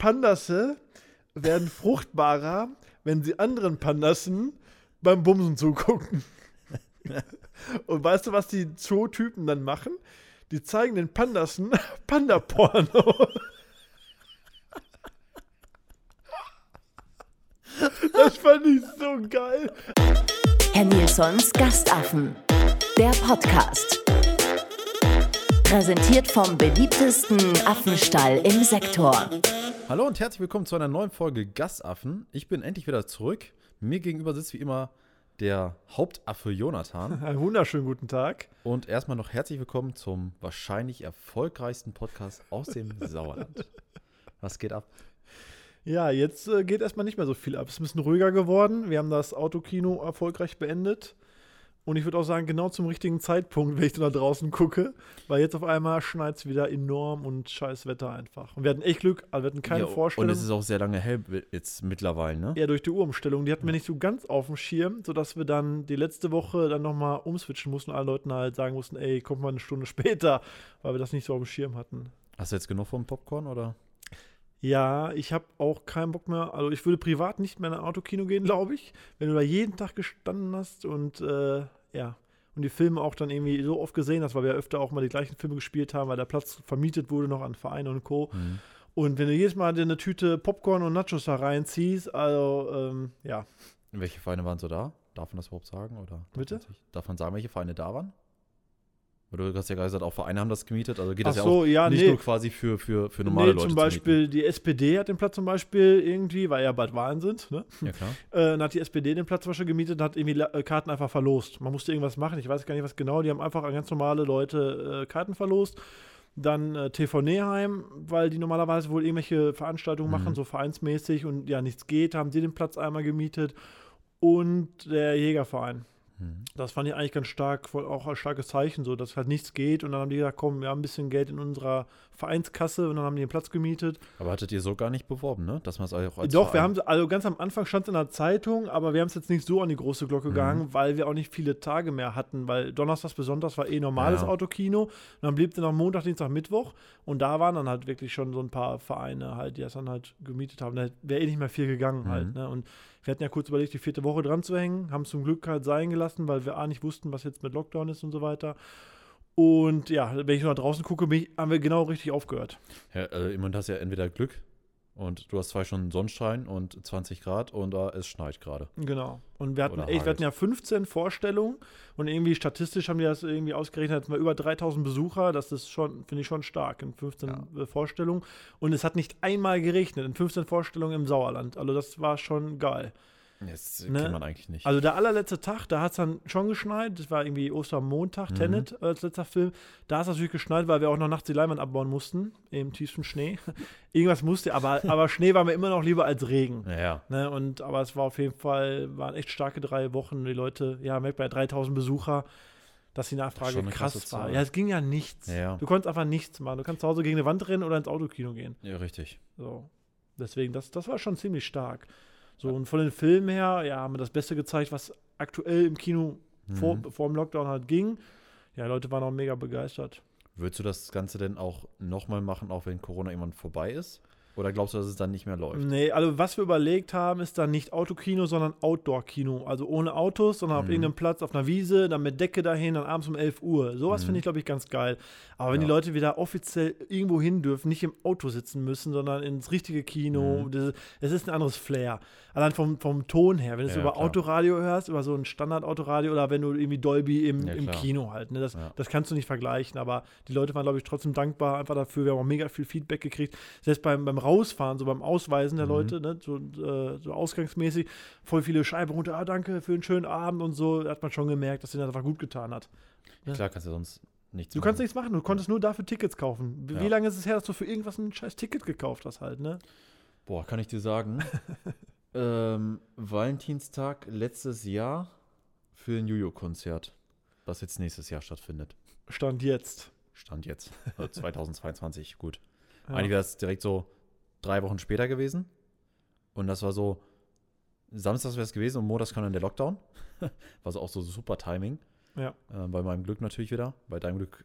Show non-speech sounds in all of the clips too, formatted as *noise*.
Pandasse werden fruchtbarer, wenn sie anderen Pandassen beim Bumsen zugucken. Und weißt du, was die Zootypen dann machen? Die zeigen den Pandassen *laughs* Panda-Porno. Das fand ich so geil. Herr Nilsons Gastaffen. Der Podcast. Präsentiert vom beliebtesten Affenstall im Sektor. Hallo und herzlich willkommen zu einer neuen Folge Gastaffen. Ich bin endlich wieder zurück. Mir gegenüber sitzt wie immer der Hauptaffe Jonathan. Einen *laughs* wunderschönen guten Tag. Und erstmal noch herzlich willkommen zum wahrscheinlich erfolgreichsten Podcast aus dem *laughs* Sauerland. Was geht ab? Ja, jetzt äh, geht erstmal nicht mehr so viel ab. Es ist ein bisschen ruhiger geworden. Wir haben das Autokino erfolgreich beendet. Und ich würde auch sagen, genau zum richtigen Zeitpunkt, wenn ich da draußen gucke, weil jetzt auf einmal schneit es wieder enorm und scheiß Wetter einfach. Und wir hatten echt Glück, also wir hatten keine Ja, Vorstellung. Und es ist auch sehr lange hell jetzt mittlerweile, ne? Ja, durch die Uhrumstellung, die hatten wir nicht so ganz auf dem Schirm, sodass wir dann die letzte Woche dann nochmal umswitchen mussten, allen Leuten halt sagen mussten, ey, kommt mal eine Stunde *laughs* später, weil wir das nicht so auf dem Schirm hatten. Hast du jetzt genug vom Popcorn oder? Ja, ich habe auch keinen Bock mehr. Also ich würde privat nicht mehr in ein Autokino gehen, glaube ich, wenn du da jeden Tag gestanden hast und äh, ja. Und die Filme auch dann irgendwie so oft gesehen hast, weil wir ja öfter auch mal die gleichen Filme gespielt haben, weil der Platz vermietet wurde noch an Vereine und Co. Mhm. Und wenn du jedes Mal dir eine Tüte Popcorn und Nachos da reinziehst, also ähm, ja, Welche Vereine waren so da? Darf man das überhaupt sagen? Oder Bitte? Darf man sagen, welche Vereine da waren? Du hast ja gerade gesagt, auch Vereine haben das gemietet. Also geht das Ach ja so, auch ja, nicht nee. nur quasi für, für, für normale nee, Leute. zum zu Beispiel die SPD hat den Platz zum Beispiel irgendwie, weil ja bald Wahlen sind, ne? Ja, klar. *laughs* Äh, dann hat die SPD den Platz zum Beispiel gemietet und hat irgendwie äh, Karten einfach verlost. Man musste irgendwas machen, ich weiß gar nicht was genau. Die haben einfach an ganz normale Leute äh, Karten verlost. Dann äh, TV Neheim, weil die normalerweise wohl irgendwelche Veranstaltungen Mhm. machen, so vereinsmäßig und ja nichts geht, haben die den Platz einmal gemietet. Und der Jägerverein. Mhm. Das fand ich eigentlich ganz stark, auch als starkes Zeichen, so dass halt nichts geht. Und dann haben die gesagt, komm, wir haben ein bisschen Geld in unserer Vereinskasse und dann haben die den Platz gemietet. Aber hattet ihr so gar nicht beworben, ne? Dass man es auch als Doch, wir Verein- haben, also ganz am Anfang stand es in der Zeitung, aber wir haben es jetzt nicht so an die große Glocke Mhm. gegangen, weil wir auch nicht viele Tage mehr hatten, weil Donnerstags bis Sonntags war eh normales Ja. Autokino und dann blieb es noch Montag, Dienstag, Mittwoch und da waren dann halt wirklich schon so ein paar Vereine halt, die das dann halt gemietet haben. Da wäre eh nicht mehr viel gegangen Mhm. halt, ne? Und wir hatten ja kurz überlegt, die vierte Woche dran zu hängen, haben zum Glück halt sein gelassen, weil wir A nicht wussten, was jetzt mit Lockdown ist und so weiter. Und ja, wenn ich nach draußen gucke, haben wir genau richtig aufgehört. Ja, also im Moment hast du ja entweder Glück und du hast zwei Stunden Sonnenschein und 20 Grad und äh, es schneit gerade. Genau. Und wir hatten, echt, wir hatten ja 15 Vorstellungen und irgendwie statistisch haben die das irgendwie ausgerechnet, hatten wir über 3000 Besucher. Das ist schon, finde ich schon stark in 15 äh, Vorstellungen. Und es hat nicht einmal geregnet in 15 Vorstellungen im Sauerland. Also das war schon geil. Das Ne? kennt man eigentlich nicht. Also der allerletzte Tag, da hat es dann schon geschneit. Das war irgendwie Ostermontag, Mhm. Tenet als letzter Film. Da ist natürlich geschneit, weil wir auch noch nachts die Leinwand abbauen mussten, im tiefsten Schnee. *laughs* Irgendwas musste, aber, aber Schnee war mir immer noch lieber als Regen. naja, Ne, und, aber es war auf jeden Fall, waren echt starke drei Wochen. Die Leute, ja, merkt bei 3000 Besucher, dass die Nachfrage krass war. Ja, es ging ja nichts. Ja, ja. Du konntest einfach nichts machen. Du kannst zu Hause gegen eine Wand rennen oder ins Autokino gehen. ja, richtig. So. Deswegen, das, das war schon ziemlich stark. So, und von den Filmen her, ja, haben wir das Beste gezeigt, was aktuell im Kino vor, Mhm. vor dem Lockdown halt ging. Ja, Leute waren auch mega begeistert. Würdest du das Ganze denn auch nochmal machen, auch wenn Corona irgendwann vorbei ist? Oder glaubst du, dass es dann nicht mehr läuft? Nee, also was wir überlegt haben, ist dann nicht Autokino, sondern Outdoor-Kino. Also ohne Autos, sondern auf Mhm. irgendeinem Platz, auf einer Wiese, dann mit Decke dahin, dann abends um 11 Uhr. Sowas Mhm. finde ich, glaube ich, ganz geil. Aber wenn Ja. die Leute wieder offiziell irgendwo hin dürfen, nicht im Auto sitzen müssen, sondern ins richtige Kino, Mhm. es ist ein anderes Flair. Allein vom, vom Ton her, wenn du es Ja, über klar. Autoradio hörst, über so ein Standard-Autoradio oder wenn du irgendwie Dolby im, Ja, im. Kino halt, ne, das, das kannst du nicht vergleichen. Aber die Leute waren, glaube ich, trotzdem dankbar einfach dafür. Wir haben auch mega viel Feedback gekriegt. Selbst beim, beim Rausfahren, so beim Ausweisen der Mhm. Leute, ne, so, äh, so ausgangsmäßig, voll viele Scheiben runter, ah, danke für einen schönen Abend und so. Da hat man schon gemerkt, dass denen das einfach gut getan hat. Ja. Klar, kannst du sonst nichts Du kannst nichts machen, du konntest nur dafür Tickets kaufen. Wie, Ja. lange ist es her, dass du für irgendwas ein scheiß Ticket gekauft hast halt, ne? Boah, kann ich dir sagen. *laughs* ähm, Valentinstag letztes Jahr für ein Jojo-Konzert, was jetzt nächstes Jahr stattfindet. Stand jetzt. Stand jetzt. Also *laughs* 2022, gut. Ja. Eigentlich wäre es direkt so drei Wochen später gewesen. Und das war so, Samstags wäre es gewesen und montags kam dann der Lockdown. *laughs* war so auch so super Timing. Ja. Äh, bei meinem Glück natürlich wieder. Bei deinem Glück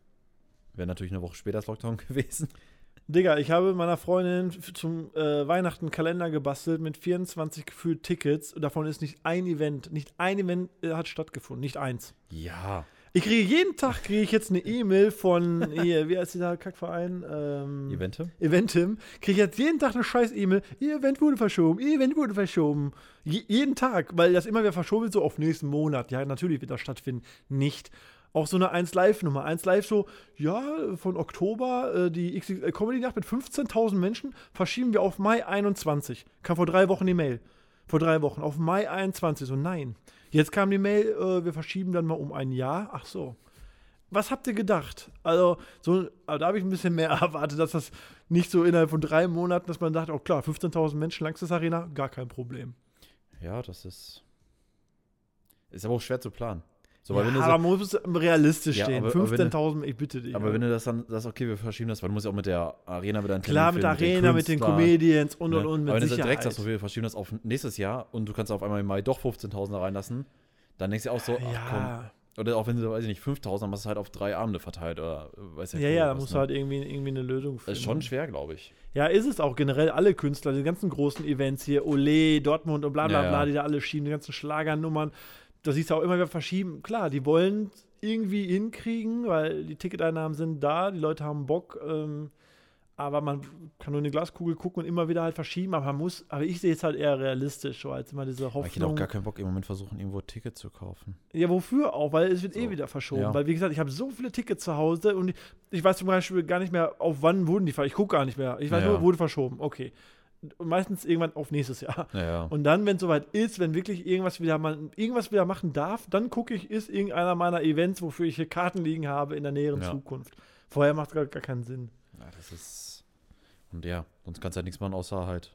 wäre natürlich eine Woche später das Lockdown *laughs* gewesen. Digga, ich habe meiner Freundin zum äh, Weihnachten Kalender gebastelt mit 24 gefühlt Tickets. Und davon ist nicht ein Event, nicht ein Event äh, hat stattgefunden, nicht eins. Ja. Ich kriege jeden Tag kriege ich jetzt eine E-Mail von hier, wie heißt dieser Kackverein? Ähm, Evente? Eventim. Kriege ich jetzt jeden Tag eine scheiß E-Mail. Ihr Event wurde verschoben, ihr Event wurde verschoben. Je jeden Tag, weil das immer wieder verschoben wird, so auf nächsten Monat. Ja, natürlich wird das stattfinden. Nicht. Auch so eine 1 Live-Nummer. 1 Live so, ja, von Oktober, äh, die XXL Comedy Nacht mit 15.000 Menschen verschieben wir auf Mai 21. Kam vor drei Wochen die Mail. Vor drei Wochen. Auf Mai 21. So, nein. Jetzt kam die Mail, äh, wir verschieben dann mal um ein Jahr. Ach so. Was habt ihr gedacht? Also, so, also da habe ich ein bisschen mehr *laughs* erwartet, dass das nicht so innerhalb von drei Monaten, dass man dachte, oh klar, 15.000 Menschen, Langstes Arena, gar kein Problem. Ja, das ist. Ist aber auch schwer zu planen. So, ja, du so, aber man muss realistisch Ja, stehen. aber- aber wenn du- 15.000, ich bitte dich. aber wenn du das dann sagst, okay, wir verschieben das, weil du musst ja auch mit der Arena wieder einen Klar, Termin mit der Arena, mit den Künstlern, Comedians und ne? und und, mit Aber wenn du direkt sagst, so, wir verschieben das auf nächstes Jahr und du kannst auf einmal im Mai doch 15.000 reinlassen, dann denkst du auch so, ach ja, komm. Oder auch wenn du, weiß ich nicht, 5.000, dann machst du halt auf drei Abende verteilt oder weiß ja, ja ja, da musst ne? du halt irgendwie, irgendwie eine Lösung Das finden. ist schon schwer, glaube ich. Ja, ist es auch generell alle Künstler, die ganzen großen Events hier, Ole, Dortmund und bla bla Ja, bla, ja. die da alle schieben, die ganzen Schlagernummern. Da siehst du auch immer wieder verschieben. Klar, die wollen irgendwie hinkriegen, weil die Ticketeinnahmen sind da, die Leute haben Bock, ähm, aber man kann nur in eine Glaskugel gucken und immer wieder halt verschieben, aber man muss, aber ich sehe es halt eher realistisch, so als immer diese Aber ich hätte auch Hoffnung. gar keinen Bock, im Moment versuchen, irgendwo ein Ticket zu kaufen. Ja, wofür auch? Weil es wird eh So, wieder verschoben. ja. Weil, wie gesagt, ich habe so viele Tickets zu Hause und ich, weiß zum Beispiel gar nicht mehr, auf wann wurden die Ich gucke gar nicht mehr. Ich weiß Ja. nur, wurde verschoben. Okay. Meistens irgendwann auf nächstes Jahr. Naja. Und dann, wenn es soweit ist, wenn wirklich irgendwas wieder man irgendwas wieder machen darf, dann gucke ich, ist irgendeiner meiner Events, wofür ich hier Karten liegen habe in der näheren Ja. Zukunft. Vorher macht es gar, gar keinen Sinn. Ja, das ist. Und ja, sonst kannst du halt nichts machen, außer halt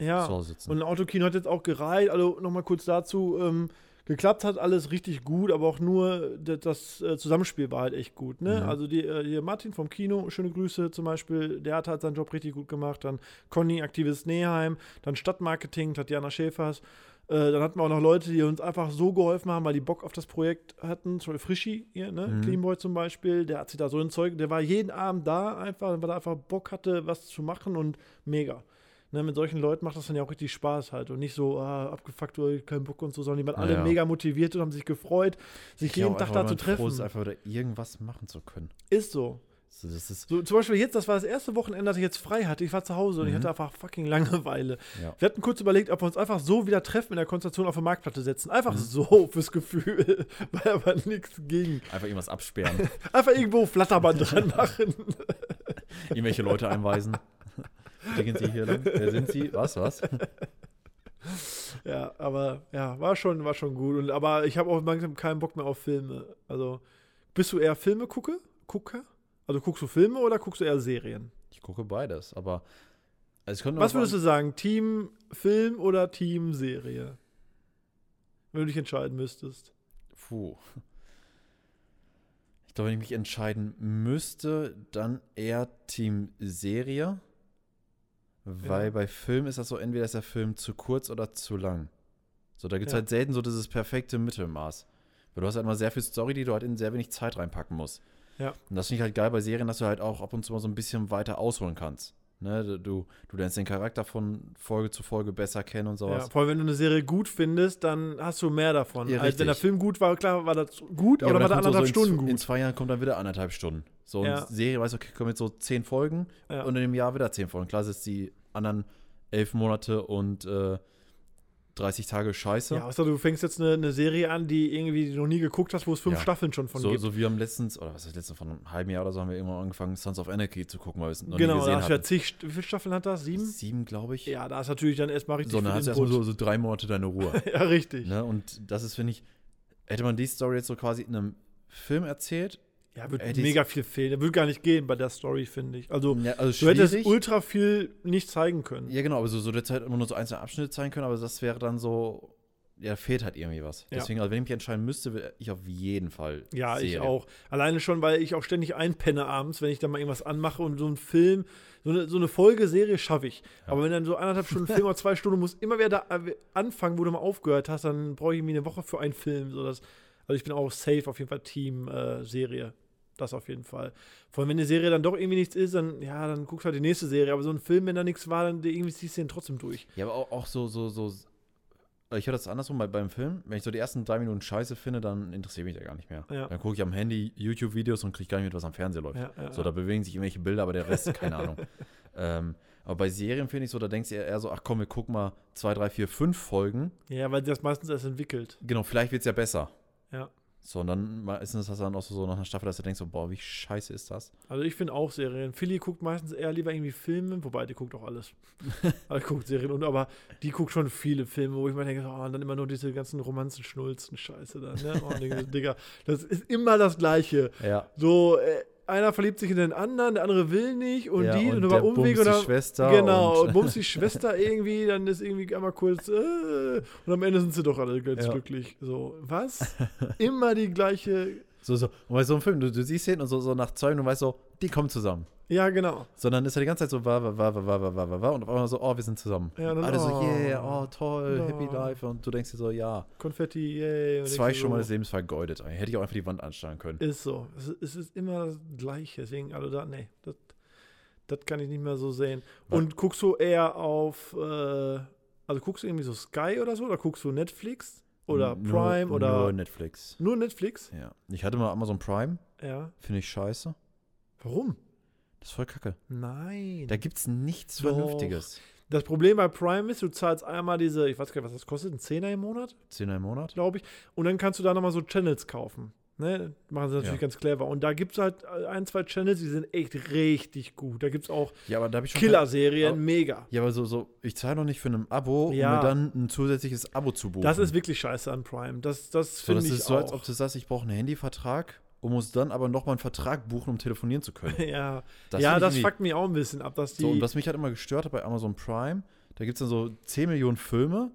Ja. zu Hause sitzen. Und ein Autokino hat jetzt auch gereiht. Also nochmal kurz dazu. Ähm, geklappt hat alles richtig gut, aber auch nur das, äh, Zusammenspiel war halt echt gut. Ne? Mhm. Also die, äh, hier Martin vom Kino, schöne Grüße zum Beispiel, der hat halt seinen Job richtig gut gemacht. Dann Conny, aktives Neheim, dann Stadtmarketing, Tatjana Schäfers. Äh, dann hatten wir auch noch Leute, die uns einfach so geholfen haben, weil die Bock auf das Projekt hatten. Zum Beispiel Frischi, hier, ne? Mhm. Cleanboy zum Beispiel, der hat sich da so ein Zeug, der war jeden Abend da einfach, weil er einfach Bock hatte, was zu machen und mega. Ne, mit solchen Leuten macht das dann ja auch richtig Spaß halt und nicht so ah, abgefuckt oder kein Bock und so, sondern die waren alle Ja. mega motiviert und haben sich gefreut, sich Ja, jeden Tag da zu treffen. Froh ist, einfach wieder irgendwas machen zu können. Ist so. So, So, zum Beispiel jetzt, das war das erste Wochenende, das ich jetzt frei hatte. Ich war zu Hause und ich Mhm. hatte einfach fucking Langeweile. ja. Wir hatten kurz überlegt, ob wir uns einfach so wieder treffen in der Konstellation auf der Marktplatte setzen. Einfach Mhm. so *laughs* fürs Gefühl, *laughs* weil aber nichts ging. Einfach irgendwas absperren, *laughs* Einfach irgendwo Flatterband dran machen. irgendwelche Leute einweisen. Gehen Sie hier lang? Wer sind Sie? Was, was? *laughs* Ja, aber ja, war schon, war schon gut. Und, aber ich habe auch langsam keinen Bock mehr auf Filme. Also, bist du eher Filme gucke? Gucker? Also guckst du Filme oder guckst du eher Serien? Ich gucke beides, aber also Was würdest du sagen? Team Film oder Team Serie? Wenn du dich entscheiden müsstest. Puh. Ich glaube, wenn ich mich entscheiden müsste, dann eher Team Serie. Weil Ja. bei Film ist das so, entweder ist der Film zu kurz oder zu lang. So, da gibt es Ja. halt selten so dieses perfekte Mittelmaß. Weil du hast halt immer sehr viel Story, die du halt in sehr wenig Zeit reinpacken musst. Ja. Und das finde ich halt geil bei Serien, dass du halt auch ab und zu mal so ein bisschen weiter ausholen kannst. Ne? Du, du lernst den Charakter von Folge zu Folge besser kennen und Ja, sowas. vor allem, wenn du eine Serie gut findest, dann hast du mehr davon. Ja, Als wenn der. Film gut war, klar war das gut, Ja, aber dann war der anderthalb so in, Stunden In gut. zwei Jahren kommt dann wieder anderthalb Stunden. So eine Ja. Serie, weißt du, okay, kommen jetzt so zehn Folgen Ja. und in dem Jahr wieder zehn Folgen. Klar, ist die anderen elf Monate und äh, 30 Tage Scheiße. Ja, außer du fängst jetzt eine, eine Serie an, die irgendwie noch nie geguckt hast, wo es fünf Ja. Staffeln schon von so, gibt. so wie am letztens, oder was heißt letztens, von einem halben Jahr oder so haben wir irgendwann angefangen, Sons of Anarchy zu gucken, weil wir es noch genau, nie gesehen hast du ja zig, wie viele Staffeln hat das? Sieben? Sieben, glaube ich. Ja, da ist natürlich dann erstmal richtig so, dann hast du erstmal so, so drei Monate deine Ruhe. *laughs* Ja, richtig. ne? Und das ist, finde ich, hätte man die Story jetzt so quasi in einem Film erzählt, Ja, Ey, die mega viel fehlen. Würde gar nicht gehen bei der Story, finde ich. Also, ja, also du hättest ultra viel nicht zeigen können. Ja, genau, aber so, so der Zeit immer nur so einzelne Abschnitte zeigen können, aber das wäre dann so, ja, fehlt halt irgendwie was. Ja. Deswegen, also wenn ich mich entscheiden müsste, würde ich auf jeden Fall. Ja, ich Serie. auch. Alleine schon, weil ich auch ständig einpenne abends, wenn ich dann mal irgendwas anmache und so ein Film, so eine, so eine Folgeserie schaffe ich. Ja. Aber wenn dann so anderthalb Stunden Film oder zwei Stunden, muss immer wieder da äh, anfangen, wo du mal aufgehört hast, dann brauche ich irgendwie eine Woche für einen Film. So also ich bin auch safe auf jeden Fall Team äh, Serie. Das auf jeden Fall. Vor allem, wenn eine Serie dann doch irgendwie nichts ist, dann, ja, dann guckst du halt die nächste Serie. Aber so ein Film, wenn da nichts war, dann irgendwie ziehst du den trotzdem durch. Ja, aber auch, auch so, so, so. Ich höre das andersrum bei, beim Film. Wenn ich so die ersten drei Minuten scheiße finde, dann interessiert mich der gar nicht mehr. Ja. Dann gucke ich am Handy YouTube-Videos und kriege gar nicht mit, was am Fernseher läuft. Ja, ja, so, da bewegen sich irgendwelche Bilder, aber der Rest, keine Ahnung. *laughs* Ähm, aber bei Serien finde ich so, da denkst du eher, eher so, ach komm, wir gucken mal zwei, drei, vier, fünf Folgen. Ja, weil das meistens erst entwickelt. Genau, vielleicht wird es ja besser. Ja. So, und dann ist das dann auch so, nach einer Staffel, dass du denkst, so, boah, wie scheiße ist das? Also ich finde auch Serien. Philly guckt meistens eher lieber irgendwie Filme, wobei die guckt auch alles. *laughs* also guckt Serien und aber die guckt schon viele Filme, wo ich mir denke, oh, und dann immer nur diese ganzen Romanzen, Schnulzen, Scheiße dann, ne? Oh, Digga, *laughs* Digga, das ist immer das Gleiche. Ja. So, äh, einer verliebt sich in den anderen, der andere will nicht und Ja, die und und über die oder Schwester genau und- und bumst die Schwester irgendwie, dann ist irgendwie einmal kurz äh, und am Ende sind sie doch alle ganz Ja. glücklich. So, was? Immer die gleiche. *laughs* So, so. Und bei so einem Film, du, du siehst ihn und so, so nach zwei Minuten weißt so, die kommen zusammen. Ja, genau. Sondern ist er die ganze Zeit so war, war, war, war, war, war, war, war und auf einmal so, oh, wir sind zusammen. Ja, dann, Alle oh, so, yeah, oh, toll, oh. happy life. Und du denkst dir so, ja. Konfetti, yay. Yeah. Zwei schon so, meines Lebens vergeudet. Eigentlich. Hätte ich auch einfach die Wand anschlagen können. Ist so. Es ist, es ist immer das Gleiche. Deswegen, also da, nee, das, das kann ich nicht mehr so sehen. Was? Und guckst du eher auf, äh, also guckst du irgendwie so Sky oder so? Oder guckst du Netflix? Oder Prime? Nur, oder nur Netflix. Nur Netflix? Ja. Ich hatte mal Amazon Prime. Ja. Finde ich scheiße. Warum? Das ist voll kacke. Nein. Da gibt's nichts Doch. Vernünftiges. Das Problem bei Prime ist, du zahlst einmal diese, ich weiß gar nicht, was das kostet, ein Zehner im Monat, Zehner im Monat? glaube ich. Und dann kannst du da nochmal so Channels kaufen. Ne? Machen sie natürlich Ja. ganz clever. Und da gibt es halt ein, zwei Channels, die sind echt richtig gut. Da gibt es auch Ja, aber da habe ich schon. Killer-Serien, mega. Ja, aber so, so ich zahle doch nicht für ein Abo, Ja. um mir dann ein zusätzliches Abo zu buchen. Das ist wirklich scheiße an Prime. Das, das so, finde das ich ist so, auch. als ob du sagst, ich brauche einen Handyvertrag und muss dann aber nochmal einen Vertrag buchen, um telefonieren zu können. *laughs* ja, Das ja das fuckt mich auch ein bisschen ab, dass die. So, und was mich halt immer gestört hat bei Amazon Prime, da gibt es dann so 10 Millionen Filme,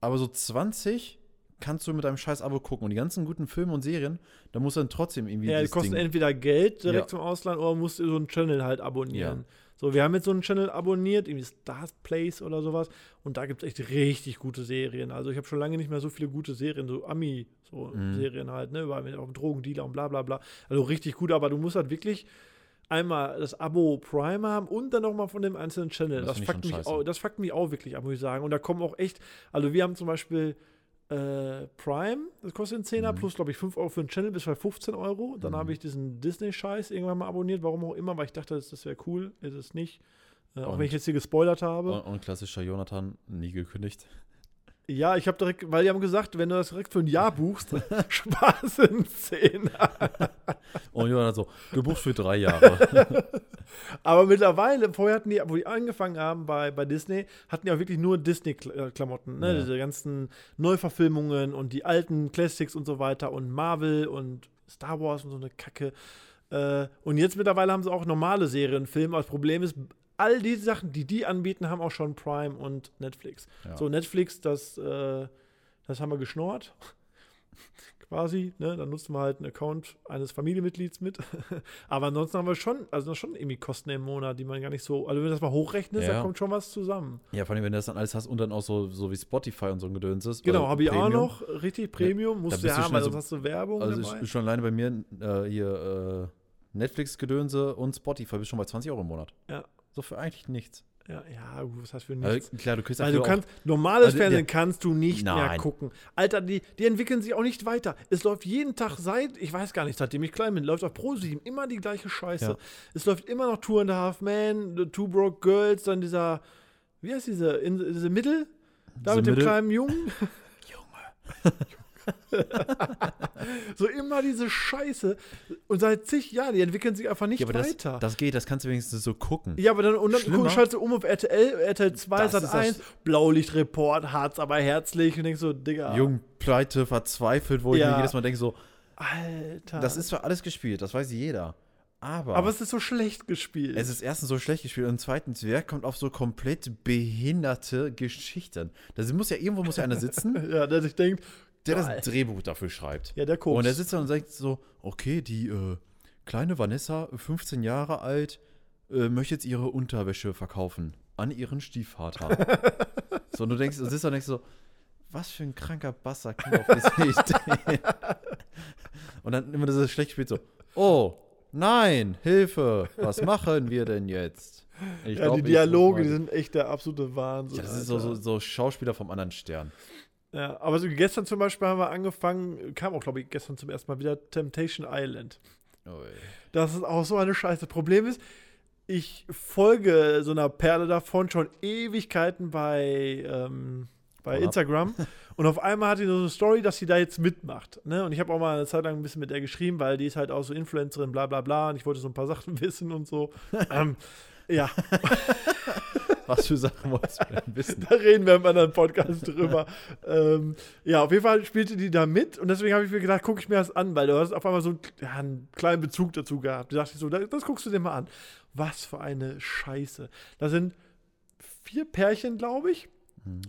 aber so 20 kannst du mit einem scheiß Abo gucken. Und die ganzen guten Filme und Serien, da musst du dann trotzdem irgendwie. ja, die kosten Ding- entweder Geld direkt Ja. zum Ausland oder musst du so einen Channel halt abonnieren. Ja. So, wir haben jetzt so einen Channel abonniert, irgendwie Stars Place oder sowas. Und da gibt es echt richtig gute Serien. Also ich habe schon lange nicht mehr so viele gute Serien, so Ami, so Mhm. Serien halt, ne, über mit auch Drogendealer und bla bla bla. Also richtig gut, aber du musst halt wirklich einmal das Abo Prime haben und dann nochmal von dem einzelnen Channel. Das Das, fuckt mich auch, das fuckt mich auch wirklich ab, muss ich sagen. Und da kommen auch echt, also wir haben zum Beispiel äh, Prime, das kostet einen Zehner, Mhm. plus glaube ich 5 Euro für den Channel, bis bei 15 Euro. Dann Mhm. habe ich diesen Disney-Scheiß irgendwann mal abonniert, warum auch immer, weil ich dachte, das, das wäre cool, ist es nicht. Äh, auch Und- wenn ich jetzt hier gespoilert habe. Und, und klassischer Jonathan, nie gekündigt. Ja, ich habe direkt, weil die haben gesagt, wenn du das direkt für ein Jahr buchst, *laughs* Spaß in Zehner. Und Jonathan so, du buchst für drei Jahre. *laughs* Aber mittlerweile, vorher hatten die, wo die angefangen haben bei, bei Disney, hatten die auch wirklich nur Disney-Klamotten. Ne? Ja. Diese ganzen Neuverfilmungen und die alten Classics und so weiter und Marvel und Star Wars und so eine Kacke. Äh, und jetzt mittlerweile haben sie auch normale Serienfilme. Das Problem ist, all die Sachen, die die anbieten, haben auch schon Prime und Netflix. Ja. So, Netflix, das, äh, das haben wir geschnort. *laughs* Quasi, ne? Dann nutzen wir halt einen Account eines Familienmitglieds mit. *laughs* Aber ansonsten haben wir schon, also schon irgendwie Kosten im Monat, die man gar nicht so, also wenn du das mal hochrechnest, Ja. da kommt schon was zusammen. ja, vor allem, wenn du das dann alles hast und dann auch so, so wie Spotify und so ein Gedöns ist. Genau, also habe ich auch noch, richtig Premium, musst du ja haben, weil sonst so- hast du Werbung Also dabei. ich, schon alleine bei mir äh, hier äh, Netflix-Gedönse und Spotify bist schon bei 20 Euro im Monat. Ja. So für eigentlich nichts. Ja, ja, was heißt für nichts? Also, klar, du kriegst Weil du kannst, normales Also, Fernsehen der- kannst du nicht mehr Nein. gucken. Alter, die, die entwickeln sich auch nicht weiter. Es läuft jeden Tag seit, ich weiß gar nicht, seitdem ich klein bin, läuft auf Pro7 immer die gleiche Scheiße. Ja. Es läuft immer noch Two and a Half Men, The Two Broke Girls, dann dieser, wie heißt diese, in, diese Mittel? Da The mit dem Middle? kleinen Jungen. *laughs* *laughs* Junge. *laughs* so immer diese Scheiße. Und seit zig Jahren, die entwickeln sich einfach nicht Ja, aber das, weiter. das geht, das kannst du wenigstens so gucken. Ja, aber dann, und dann guck, schaltest du um auf RTL, RTL 2, Das Sat ist 1, das- Blaulichtreport, Harz aber herzlich und denkst so, Digga, Jung, pleite, verzweifelt, wo ich Ja. mir jedes Mal denke, so, Alter. das ist zwar alles gespielt, das weiß jeder. Aber, aber es ist so schlecht gespielt. es ist erstens so schlecht gespielt und zweitens, wer kommt auf so komplett behinderte Geschichten? Da muss ja irgendwo muss ja einer sitzen, *laughs* ja, der sich denkt, der Geil. das Drehbuch dafür schreibt. ja, der Koks. Und er sitzt da und sagt so, okay, die äh, kleine Vanessa, 15 Jahre alt, äh, möchte jetzt ihre Unterwäsche verkaufen an ihren Stiefvater. *laughs* so, und du denkst, du sitzt da und denkst so, was für ein kranker Bastard kommt auf diese *laughs* Idee. und dann immer dieses schlecht spielt so, Oh, nein, Hilfe, was machen wir denn jetzt? Ich ja, glaub, die Dialoge, die sind echt der absolute Wahnsinn. Ja, das ist so, so, Alter. so Schauspieler vom anderen Stern. Ja, aber so gestern zum Beispiel haben wir angefangen, kam auch, glaube ich, gestern zum ersten Mal wieder Temptation Island. Ui. Das ist auch so eine Scheiße. Problem ist, ich folge so einer Perle davon schon Ewigkeiten bei, ähm, bei Pornhub. Instagram. *laughs* Und auf einmal hat die so eine Story, dass sie da jetzt mitmacht. Ne? Und ich habe auch mal eine Zeit lang ein bisschen mit der geschrieben, weil die ist halt auch so Influencerin, bla bla bla. Und ich wollte so ein paar Sachen *laughs* wissen und so. ähm, ja, *laughs* Was für Sachen wolltest du denn wissen? da reden wir im anderen Podcast drüber. ähm, ja, auf jeden Fall spielte die da mit und deswegen habe ich mir gedacht, gucke ich mir das an, weil du hast auf einmal so einen, ja, einen kleinen Bezug dazu gehabt. Da dachte ich so, das, das guckst du dir mal an. Was für eine Scheiße. Da sind vier Pärchen, glaube ich,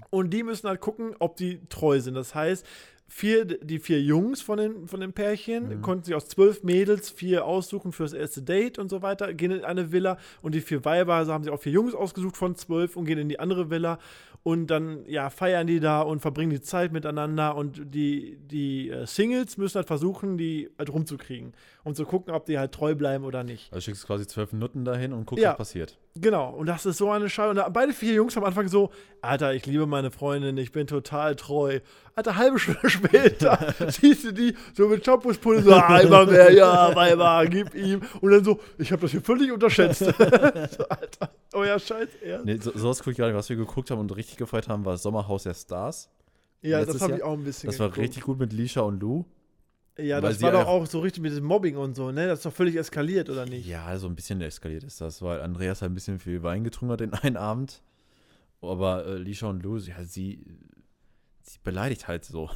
und die müssen halt gucken, ob die treu sind. Das heißt, vier, die vier Jungs von den, von den Pärchen konnten sich aus zwölf Mädels vier aussuchen für das erste Date und so weiter, gehen in eine Villa und die vier Weiber also haben sich auch vier Jungs ausgesucht von zwölf und gehen in die andere Villa und dann ja feiern die da und verbringen die Zeit miteinander und die, die äh, Singles müssen halt versuchen, die halt rumzukriegen und zu gucken, ob die halt treu bleiben oder nicht. Also schickst quasi zwölf Minuten dahin und guckst, Ja. was passiert. Genau, und das ist so eine Scheiße. Und beide vier Jungs am Anfang so, Alter, ich liebe meine Freundin, ich bin total treu. Alter, halbe Stunde *laughs* später *laughs* siehst du die so mit Shampoos-Pulle so, ah, immer mehr, ja, Weiber, gib ihm. Und dann so, ich habe das hier völlig unterschätzt. *laughs* so, Alter, euer Scheiß Ernst. Nee, so, sowas gucke ich gar nicht. Was wir geguckt haben und richtig gefreut haben, war Sommerhaus der Stars. Ja, das habe ich auch ein bisschen Das war geguckt. richtig gut mit Lisha und Lou. Ja, das war doch auch so richtig mit diesem Mobbing und so, ne? Das ist doch völlig eskaliert, oder nicht? Ja, so ein bisschen eskaliert ist das, weil Andreas halt ein bisschen viel Wein getrunken hat den einen Abend. Aber äh, Lisha und Lou, ja, sie, sie beleidigt halt so.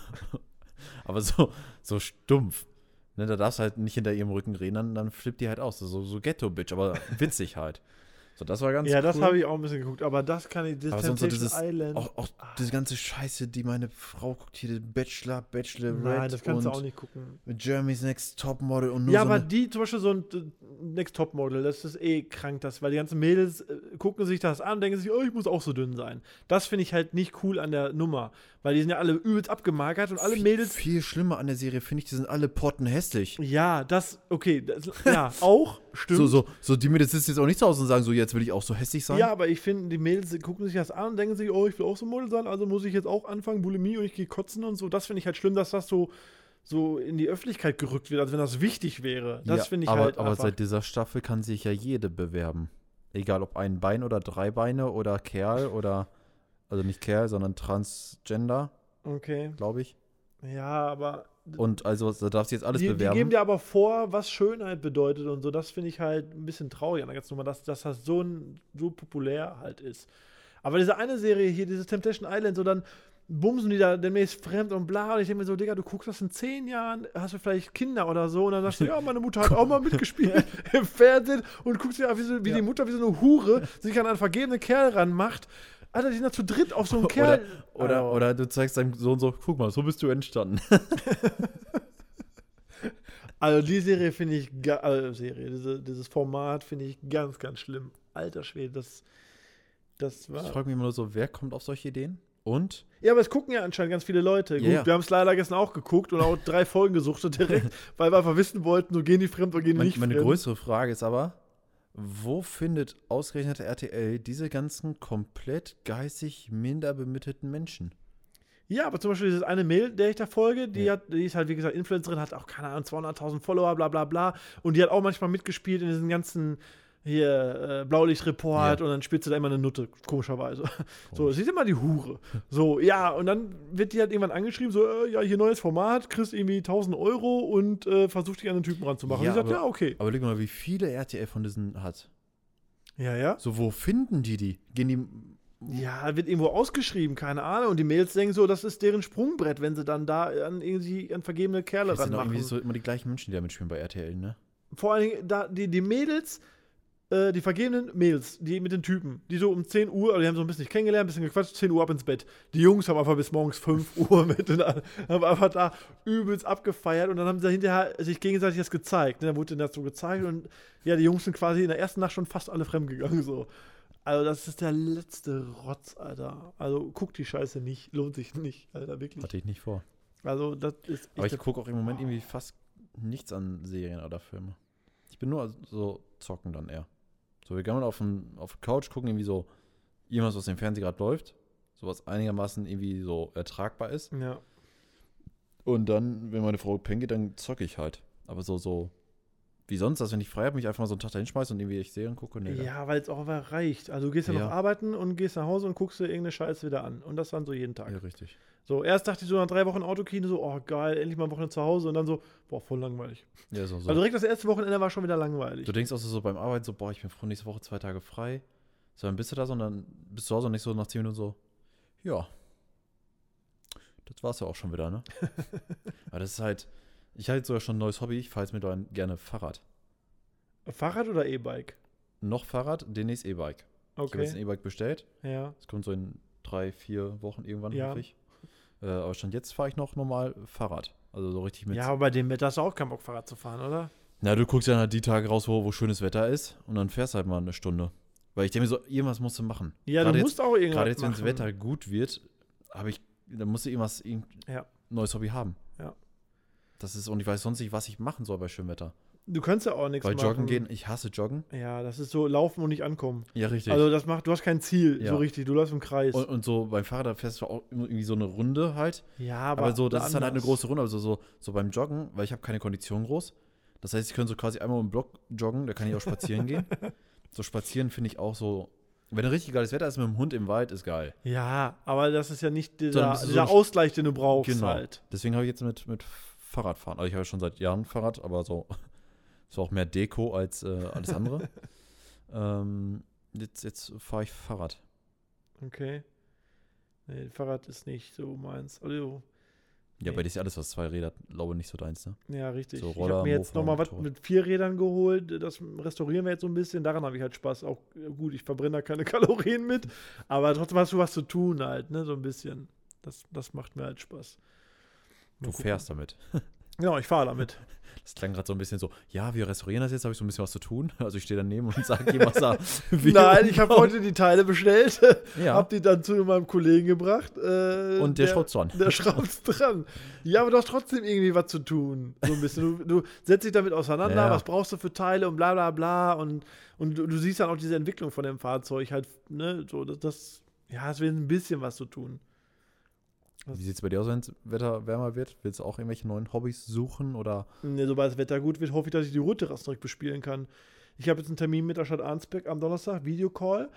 *laughs* Aber so, so stumpf. Ne, da darfst du halt nicht hinter ihrem Rücken reden, dann, dann flippt die halt aus. So, so Ghetto-Bitch, aber witzig halt. So, das war ganz Ja, das cool. habe ich auch ein bisschen geguckt, aber das kann ich, das Aber sonst so dieses, Island. auch, auch diese ganze Scheiße, die meine Frau guckt, hier den Bachelor, Bachelorette Nein, das kannst du auch nicht gucken. mit Jeremy's Next Topmodel und nur Ja, so aber die, zum Beispiel so ein äh, Next Top Model, das ist eh krank, das, weil die ganzen Mädels äh, gucken sich das an und denken sich, oh, ich muss auch so dünn sein. Das finde ich halt nicht cool an der Nummer, weil die sind ja alle übelst abgemagert und alle viel, Mädels. viel schlimmer an der Serie finde ich, die sind alle pottenhässlich. Ja, das, okay, das, ja, *laughs* auch, stimmt. So, so, so, die Mädels sitzen jetzt auch nicht zu Hause und sagen so, jetzt will ich auch so hässlich sein. Ja, aber ich finde, die Mädels gucken sich das an und denken sich, oh, ich will auch so ein Model sein, also muss ich jetzt auch anfangen, Bulimie und ich gehe kotzen und so. Das finde ich halt schlimm, dass das so, so in die Öffentlichkeit gerückt wird, als wenn das wichtig wäre. Das Ja, finde ich aber, halt Aber seit dieser Staffel kann sich ja jede bewerben. Egal ob ein Bein oder drei Beine oder Kerl oder, also nicht Kerl, sondern Transgender, okay. glaube ich. Ja, aber Und also da darfst du jetzt alles die, die bewerben. geben dir aber vor, was Schönheit bedeutet und so. Das finde ich halt ein bisschen traurig an der ganzen Nummer, dass, dass das so, ein, so populär halt ist. Aber diese eine Serie hier, dieses Temptation Island, so dann bumsen die da demnächst fremd und bla. Und ich denke mir so, Digga, du guckst das in zehn Jahren, hast du vielleicht Kinder oder so. Und dann sagst du, ja, meine Mutter hat auch mal mitgespielt *laughs* im Fernsehen und guckst dir an, wie, so, wie Ja. die Mutter wie so eine Hure sich an einen vergebenen Kerl ranmacht. Alter, die sind da zu dritt auf so einen Kerl. Oder, oder, Oh. oder du zeigst deinem Sohn so, guck mal, so bist du entstanden. *laughs* Also die Serie finde ich, äh, Serie, diese, dieses Format finde ich ganz, ganz schlimm. Alter Schwede, das, das Ich war. frage mich immer nur so, wer kommt auf solche Ideen? Und? Ja, aber es gucken ja anscheinend ganz viele Leute. Ja, Gut, wir haben es leider gestern auch geguckt und auch drei Folgen gesuchtet direkt, *laughs* weil wir einfach wissen wollten, so gehen die fremd oder gehen die nicht meine fremd. größere Frage ist aber, wo findet ausgerechnet RTL diese ganzen komplett geistig minder bemittelten Menschen? Ja, aber zum Beispiel dieses eine Mail, der ich da folge, die, Ja. hat, die ist halt, wie gesagt, Influencerin, hat auch, keine Ahnung, 200.000 Follower, bla bla bla. Und die hat auch manchmal mitgespielt in diesen ganzen hier äh, Blaulichtreport Ja. und dann spielt sie da immer eine Nutte, komischerweise. *laughs* So, sie ist immer die Hure. So, ja, und dann wird die halt irgendwann angeschrieben, so, äh, ja, hier neues Format, kriegst irgendwie 1000 Euro und äh, versucht dich an den Typen ranzumachen. Ja, und sagt, aber- ja, okay. Aber leg mal, wie viele RTL von diesen hat. Ja, ja. So, wo finden die die? Gehen die. Ja, wird irgendwo ausgeschrieben, keine Ahnung. Und die Mails denken so, das ist deren Sprungbrett, wenn sie dann da an irgendwie an vergebene Kerle Das sind ranmachen. irgendwie so immer die gleichen Menschen, die da mitspielen bei RTL, ne? vor allen Dingen, da, die, die Mädels, äh, die vergebenen Mädels, die mit den Typen, die so um 10 Uhr, also die haben so ein bisschen sich kennengelernt, ein bisschen gequatscht, 10 Uhr ab ins Bett. Die Jungs haben einfach bis morgens 5 *laughs* Uhr mit und haben einfach da übelst abgefeiert und dann haben sie hinterher sich gegenseitig das gezeigt. Ne? Dann wurde denen das so gezeigt und ja, die Jungs sind quasi in der ersten Nacht schon fast alle fremdgegangen, so. Also, das ist der letzte Rotz, Alter. Also, guck die Scheiße nicht. Lohnt sich nicht, Alter, wirklich. Hatte ich nicht vor. Also, das ist. Aber ich gucke auch im Moment irgendwie fast nichts an Serien oder Filmen. Ich bin nur so zocken dann eher. So, wir gehen mal auf, den, auf die Couch, gucken irgendwie so irgendwas, was im Fernsehen gerade läuft. So was einigermaßen irgendwie so ertragbar ist. Ja. Und dann, wenn meine Frau pennen geht, dann zocke ich halt. Aber so, so, wie sonst, dass wenn ich frei habe, mich einfach mal so einen Tag dahin schmeiße und irgendwie ich Serien gucke. Nee, Ja, weil es auch einfach reicht. Also du gehst ja, Ja. noch arbeiten und gehst nach Hause und guckst dir irgendeine Scheiße wieder an. Und das dann so jeden Tag. ja, richtig. So, erst dachte ich so nach drei Wochen Autokino so, oh geil, endlich mal eine Woche zu Hause. Und dann so, boah, voll langweilig. Ja, so, so. Also direkt das erste Wochenende war schon wieder langweilig. du denkst auch so, so beim Arbeiten so, boah, ich bin froh, nächste Woche zwei Tage frei. So, dann bist du da so und dann bist du zu Hause und nicht so nach zehn Minuten so, ja. Das war's ja auch schon wieder, ne? *laughs* Aber das ist halt, ich hatte jetzt sogar schon ein neues Hobby. Ich fahre jetzt mit dann gerne Fahrrad. Fahrrad oder E-Bike? Noch Fahrrad, demnächst E-Bike. Ich habe jetzt ein Okay. E-Bike bestellt. Ja. Das kommt so in drei, vier Wochen irgendwann, Ja. hoffe ich. Äh, aber schon jetzt fahre ich noch normal Fahrrad. Also so richtig mit. Ja, aber bei dem Wetter hast du auch keinen Bock, Fahrrad zu fahren, oder? Na, du guckst ja halt die Tage raus, wo, wo schönes Wetter ist und dann fährst halt mal eine Stunde. Weil ich denke mir so, irgendwas musst du machen. Ja, Gerade du jetzt, musst auch irgendwas Gerade jetzt, wenn das Wetter gut wird, habe ich, dann musst du irgendwas, irgendein Ja. neues Hobby haben. Ja. Das ist, und ich weiß sonst nicht, was ich machen soll bei schönem Wetter. Du kannst ja auch nichts Weil machen. joggen gehen, ich hasse joggen. Ja, das ist so laufen und nicht ankommen. Ja, richtig. Also das macht, du hast kein Ziel, Ja. so richtig. Du läufst im Kreis. und, und so beim Fahrrad da fährst du auch irgendwie so eine Runde halt. ja, Aber, so, das ist dann halt eine große Runde. Also so, so beim Joggen, weil ich habe keine Kondition groß. Das heißt, ich könnte so quasi einmal im Block joggen, da kann ich auch spazieren gehen. *laughs* So spazieren finde ich auch so, wenn richtig geiles Wetter ist mit dem Hund im Wald, ist geil. Ja, aber das ist ja nicht dieser, so dieser ein- Ausgleich, den du brauchst Genau. halt. Deswegen habe ich jetzt mit, mit Fahrradfahren. Also ich habe ja schon seit Jahren Fahrrad, aber so, *laughs* so auch mehr Deko als äh, alles andere. *laughs* ähm, jetzt jetzt fahre ich Fahrrad. Okay. Nee, Fahrrad ist nicht so meins. Also, Ja, Nee. bei dir ist ja alles, was zwei Räder, glaube ich, nicht so deins, ne? ja, richtig. So ich Roller, habe mir jetzt nochmal was mit vier Rädern geholt. Das restaurieren wir jetzt so ein bisschen. Daran habe ich halt Spaß. Auch äh, gut, ich verbrenne da keine *laughs* Kalorien mit. Aber trotzdem hast du was zu tun halt, ne? So ein bisschen. Das, das macht mir halt Spaß. Du gucken. fährst damit. *laughs* Genau, ich fahre damit. *laughs* Das klang gerade so ein bisschen so, ja, wir restaurieren das jetzt, habe ich so ein bisschen was zu tun. *laughs* Also ich stehe daneben und sage ihm, was da Nein, ich habe heute die Teile bestellt, Ja. habe die dann zu meinem Kollegen gebracht. Äh, Und der schraubt's dran. Der schraubt's dran. Ja, aber du hast trotzdem irgendwie was zu tun. So ein bisschen. Du, du setzt dich damit auseinander, Ja. was brauchst du für Teile und bla bla bla. Und, und du, du siehst dann auch diese Entwicklung von dem Fahrzeug halt, ne, so, das, das ja, es wird ein bisschen was zu tun. Wie sieht es bei dir aus, wenn das Wetter wärmer wird? Willst du auch irgendwelche neuen Hobbys suchen oder? Ne, sobald das Wetter gut wird, hoffe ich, dass ich die Route direkt bespielen kann. Ich habe jetzt einen Termin mit der Stadt Arnsberg am Donnerstag, Videocall,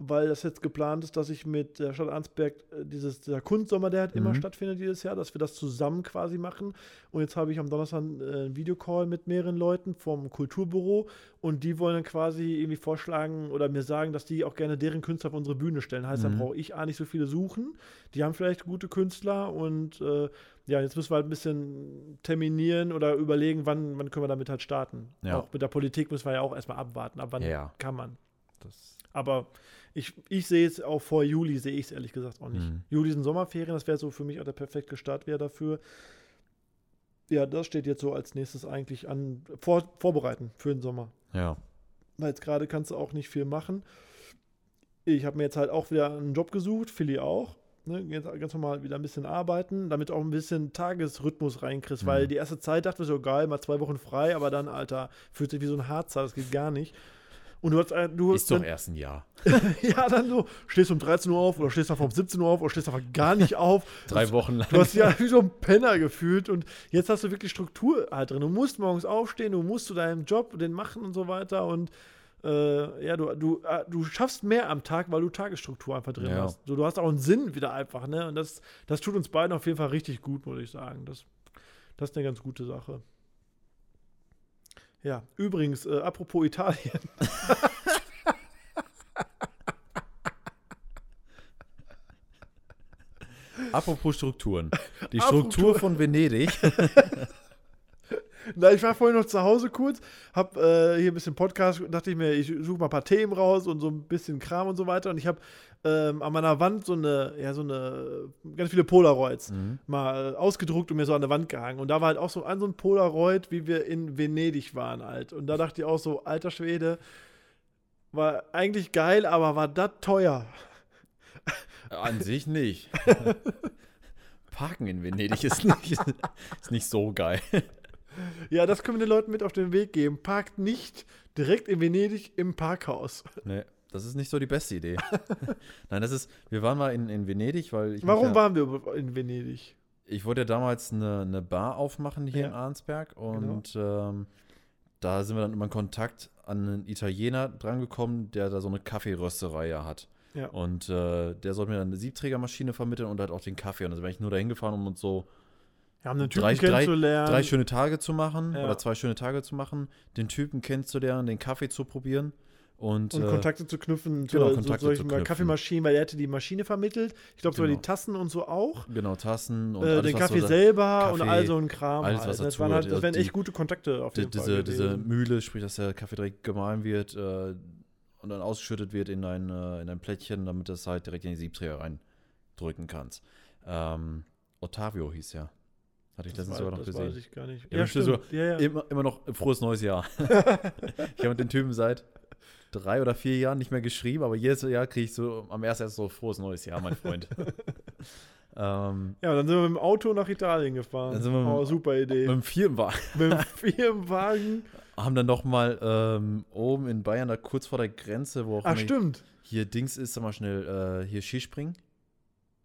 weil das jetzt geplant ist, dass ich mit der Stadt Arnsberg äh, dieses, dieser Kunstsommer, der halt immer Mhm. stattfindet dieses Jahr, dass wir das zusammen quasi machen. Und jetzt habe ich am Donnerstag äh, einen Videocall mit mehreren Leuten vom Kulturbüro und die wollen dann quasi irgendwie vorschlagen oder mir sagen, dass die auch gerne deren Künstler auf unsere Bühne stellen. Heißt, dann Mhm. brauche ich A nicht so viele suchen. Die haben vielleicht gute Künstler und äh, ja, jetzt müssen wir halt ein bisschen terminieren oder überlegen, wann, wann können wir damit halt starten. Ja. Auch mit der Politik müssen wir ja auch erstmal abwarten, ab wann ja. kann man. Das, Aber ich, ich sehe es auch vor Juli, sehe ich es ehrlich gesagt auch nicht. Mhm. Juli sind Sommerferien, das wäre so für mich auch der perfekte Start wäre dafür. Ja, das steht jetzt so als nächstes eigentlich an, vor, vorbereiten für den Sommer. ja. Weil jetzt gerade kannst du auch nicht viel machen. Ich habe mir jetzt halt auch wieder einen Job gesucht, Philly auch. Ne, jetzt ganz normal wieder ein bisschen arbeiten, damit auch ein bisschen Tagesrhythmus reinkriegst, Mhm. weil die erste Zeit dachte ich so, geil, mal zwei Wochen frei, aber dann, Alter, fühlt sich wie so ein Harzer, das geht gar nicht. Und du hast, du Ist doch erst ein Jahr. *laughs* ja, dann so, stehst um 13 Uhr auf oder stehst einfach um 17 Uhr auf oder stehst einfach gar nicht auf. *laughs* Drei Wochen lang. Du hast ja wie so ein Penner gefühlt und jetzt hast du wirklich Struktur halt drin. Du musst morgens aufstehen, du musst zu deinem Job den machen und so weiter und äh, ja, du, du, äh, du schaffst mehr am Tag, weil du Tagesstruktur einfach drin Ja. hast. So, du hast auch einen Sinn wieder einfach, ne? Und das, das tut uns beiden auf jeden Fall richtig gut, muss ich sagen. Das, das ist eine ganz gute Sache. Ja, übrigens, äh, apropos Italien. *laughs* Apropos Strukturen. Die Struktur von Venedig. *laughs* Na, ich war vorhin noch zu Hause kurz, hab äh, hier ein bisschen Podcast, dachte ich mir, ich suche mal ein paar Themen raus und so ein bisschen Kram und so weiter. Und ich habe ähm, an meiner Wand so eine, ja, so eine, ganz viele Polaroids Mhm. mal äh, ausgedruckt und mir so an der Wand gehangen. Und da war halt auch so ein, so ein Polaroid, wie wir in Venedig waren halt. Und da dachte ich auch so, alter Schwede, war eigentlich geil, aber war das teuer. An sich nicht. *laughs* Parken in Venedig ist nicht, *laughs* ist nicht so geil. Ja, das können wir den Leuten mit auf den Weg geben. Parkt nicht direkt in Venedig im Parkhaus. Nee, das ist nicht so die beste Idee. *laughs* Nein, das ist, wir waren mal in, in Venedig, weil ich Warum ja, waren wir in Venedig? ich wollte ja damals eine, eine Bar aufmachen hier Ja. in Arnsberg und ähm, da sind wir dann über einen Kontakt an einen Italiener drangekommen, der da so eine Kaffeerösterei hat. Ja. Und äh, der sollte mir dann eine Siebträgermaschine vermitteln und halt auch den Kaffee. Und dann bin ich nur dahin gefahren, um uns so Wir haben einen Typen drei, drei, kennenzulernen. drei schöne Tage zu machen Ja. oder zwei schöne Tage zu machen, den Typen kennenzulernen, den Kaffee zu probieren und, und äh, Kontakte zu knüpfen zu, genau, zu Kontakte solchen zu knüpfen. Kaffeemaschinen, weil er hätte die Maschine vermittelt. Ich glaube sogar Genau. die Tassen und so auch. genau Tassen und Äh, alles, den Kaffee so selber und Kaffee, all so ein Kram. alles, halt. was das, dazu waren halt, das wären Die- echt gute Kontakte auf die, jeden diese, Fall. diese gewesen. Mühle, sprich, dass der Kaffee direkt gemahlen wird äh, und dann ausgeschüttet wird in ein, äh, in ein Plättchen, damit du es halt direkt in die Siebträger reindrücken kannst. Ähm, Ottavio hieß ja. Hatte ich das letztens sogar noch das gesehen. weiß ich gar nicht. Ja, Ja, bestimmt stimmt. Ja, ja. Immer, immer noch frohes neues Jahr. *laughs* ich habe mit den Typen seit drei oder vier Jahren nicht mehr geschrieben, aber jedes Jahr kriege ich so am ersten so frohes neues Jahr, mein Freund. *laughs* ähm, ja, dann sind wir mit dem Auto nach Italien gefahren. Dann sind wir mit oh, super Idee. mit dem Firmenwagen *laughs* mit dem Firmenwagen. haben dann noch mal ähm, oben in Bayern, da kurz vor der Grenze, wo auch Ach, stimmt. hier Dings ist, sag mal schnell, äh, hier Skispringen.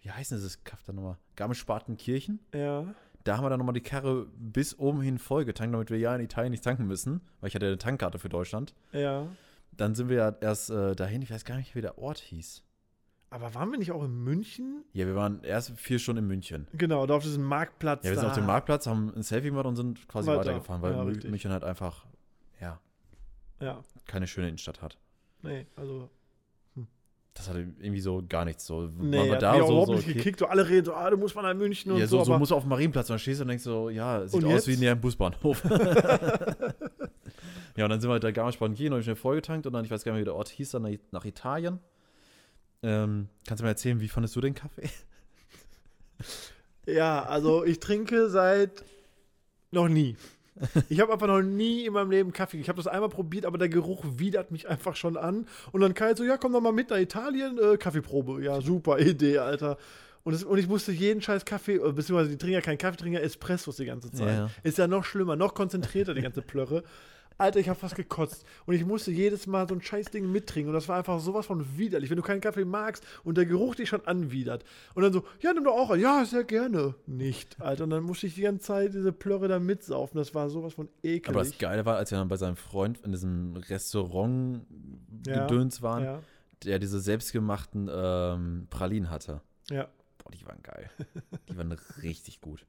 Wie heißt denn dieses Kaff da nochmal? Garmisch-Partenkirchen. Ja. Da haben wir dann nochmal die Karre bis oben hin voll getankt, damit wir ja in Italien nicht tanken müssen, weil ich hatte ja eine Tankkarte für Deutschland. Ja. Dann sind wir ja erst äh, dahin, ich weiß gar nicht, wie der Ort hieß. Aber waren wir nicht auch in München? Ja, wir waren erst vier Stunden in München. Genau, da auf diesem Marktplatz. Ja, wir sind da. auf dem Marktplatz, haben ein Selfie gemacht und sind quasi Weiter. weitergefahren, weil Ja, richtig. München halt einfach, ja, Ja, keine schöne Innenstadt hat. nee, also. Das hatte irgendwie so gar nichts. So, Nee, wir hat da mich so, überhaupt so, nicht okay. gekickt. So alle reden so, ah, du musst mal nach München und Ja, so. so, so aber musst du auf dem Marienplatz und dann stehst du und denkst so, ja, sieht aus wie näher im Busbahnhof. *laughs* *laughs* ja, und dann sind wir halt da Garmisch-Partenkirchen, habe ich schnell vollgetankt und dann, ich weiß gar nicht mehr, wie der Ort hieß, dann nach, nach Italien. Ähm, kannst du mir erzählen, wie fandest du den Kaffee? Ja, also ich trinke seit noch nie. Ich habe einfach noch nie in meinem Leben Kaffee. Ich habe das einmal probiert, aber der Geruch widert mich einfach schon an. Und dann Kai so, ja, komm doch mal mit nach Italien, äh, Kaffeeprobe. Ja, super Idee, Alter. Und, es, und ich musste jeden scheiß Kaffee, äh, beziehungsweise die trinken ja keinen Kaffee, trinken ja Espressos die ganze Zeit. Ja. Ist ja noch schlimmer, noch konzentrierter, die ganze Plörre. Alter, ich habe fast gekotzt. Und ich musste jedes Mal so ein Scheißding mittrinken. Und das war einfach sowas von widerlich. Wenn du keinen Kaffee magst und der Geruch dich schon anwidert. Und dann so, ja, nimm doch auch einen. Ja, sehr gerne. Nicht, Alter. Und dann musste ich die ganze Zeit diese Plörre da mitsaufen. Das war sowas von ekelig. Aber das Geile war, als wir dann bei seinem Freund in diesem Restaurant Ja, gedöns waren, Ja, der diese selbstgemachten ähm, Pralinen hatte. ja. Boah, die waren geil. Die waren *laughs* richtig gut.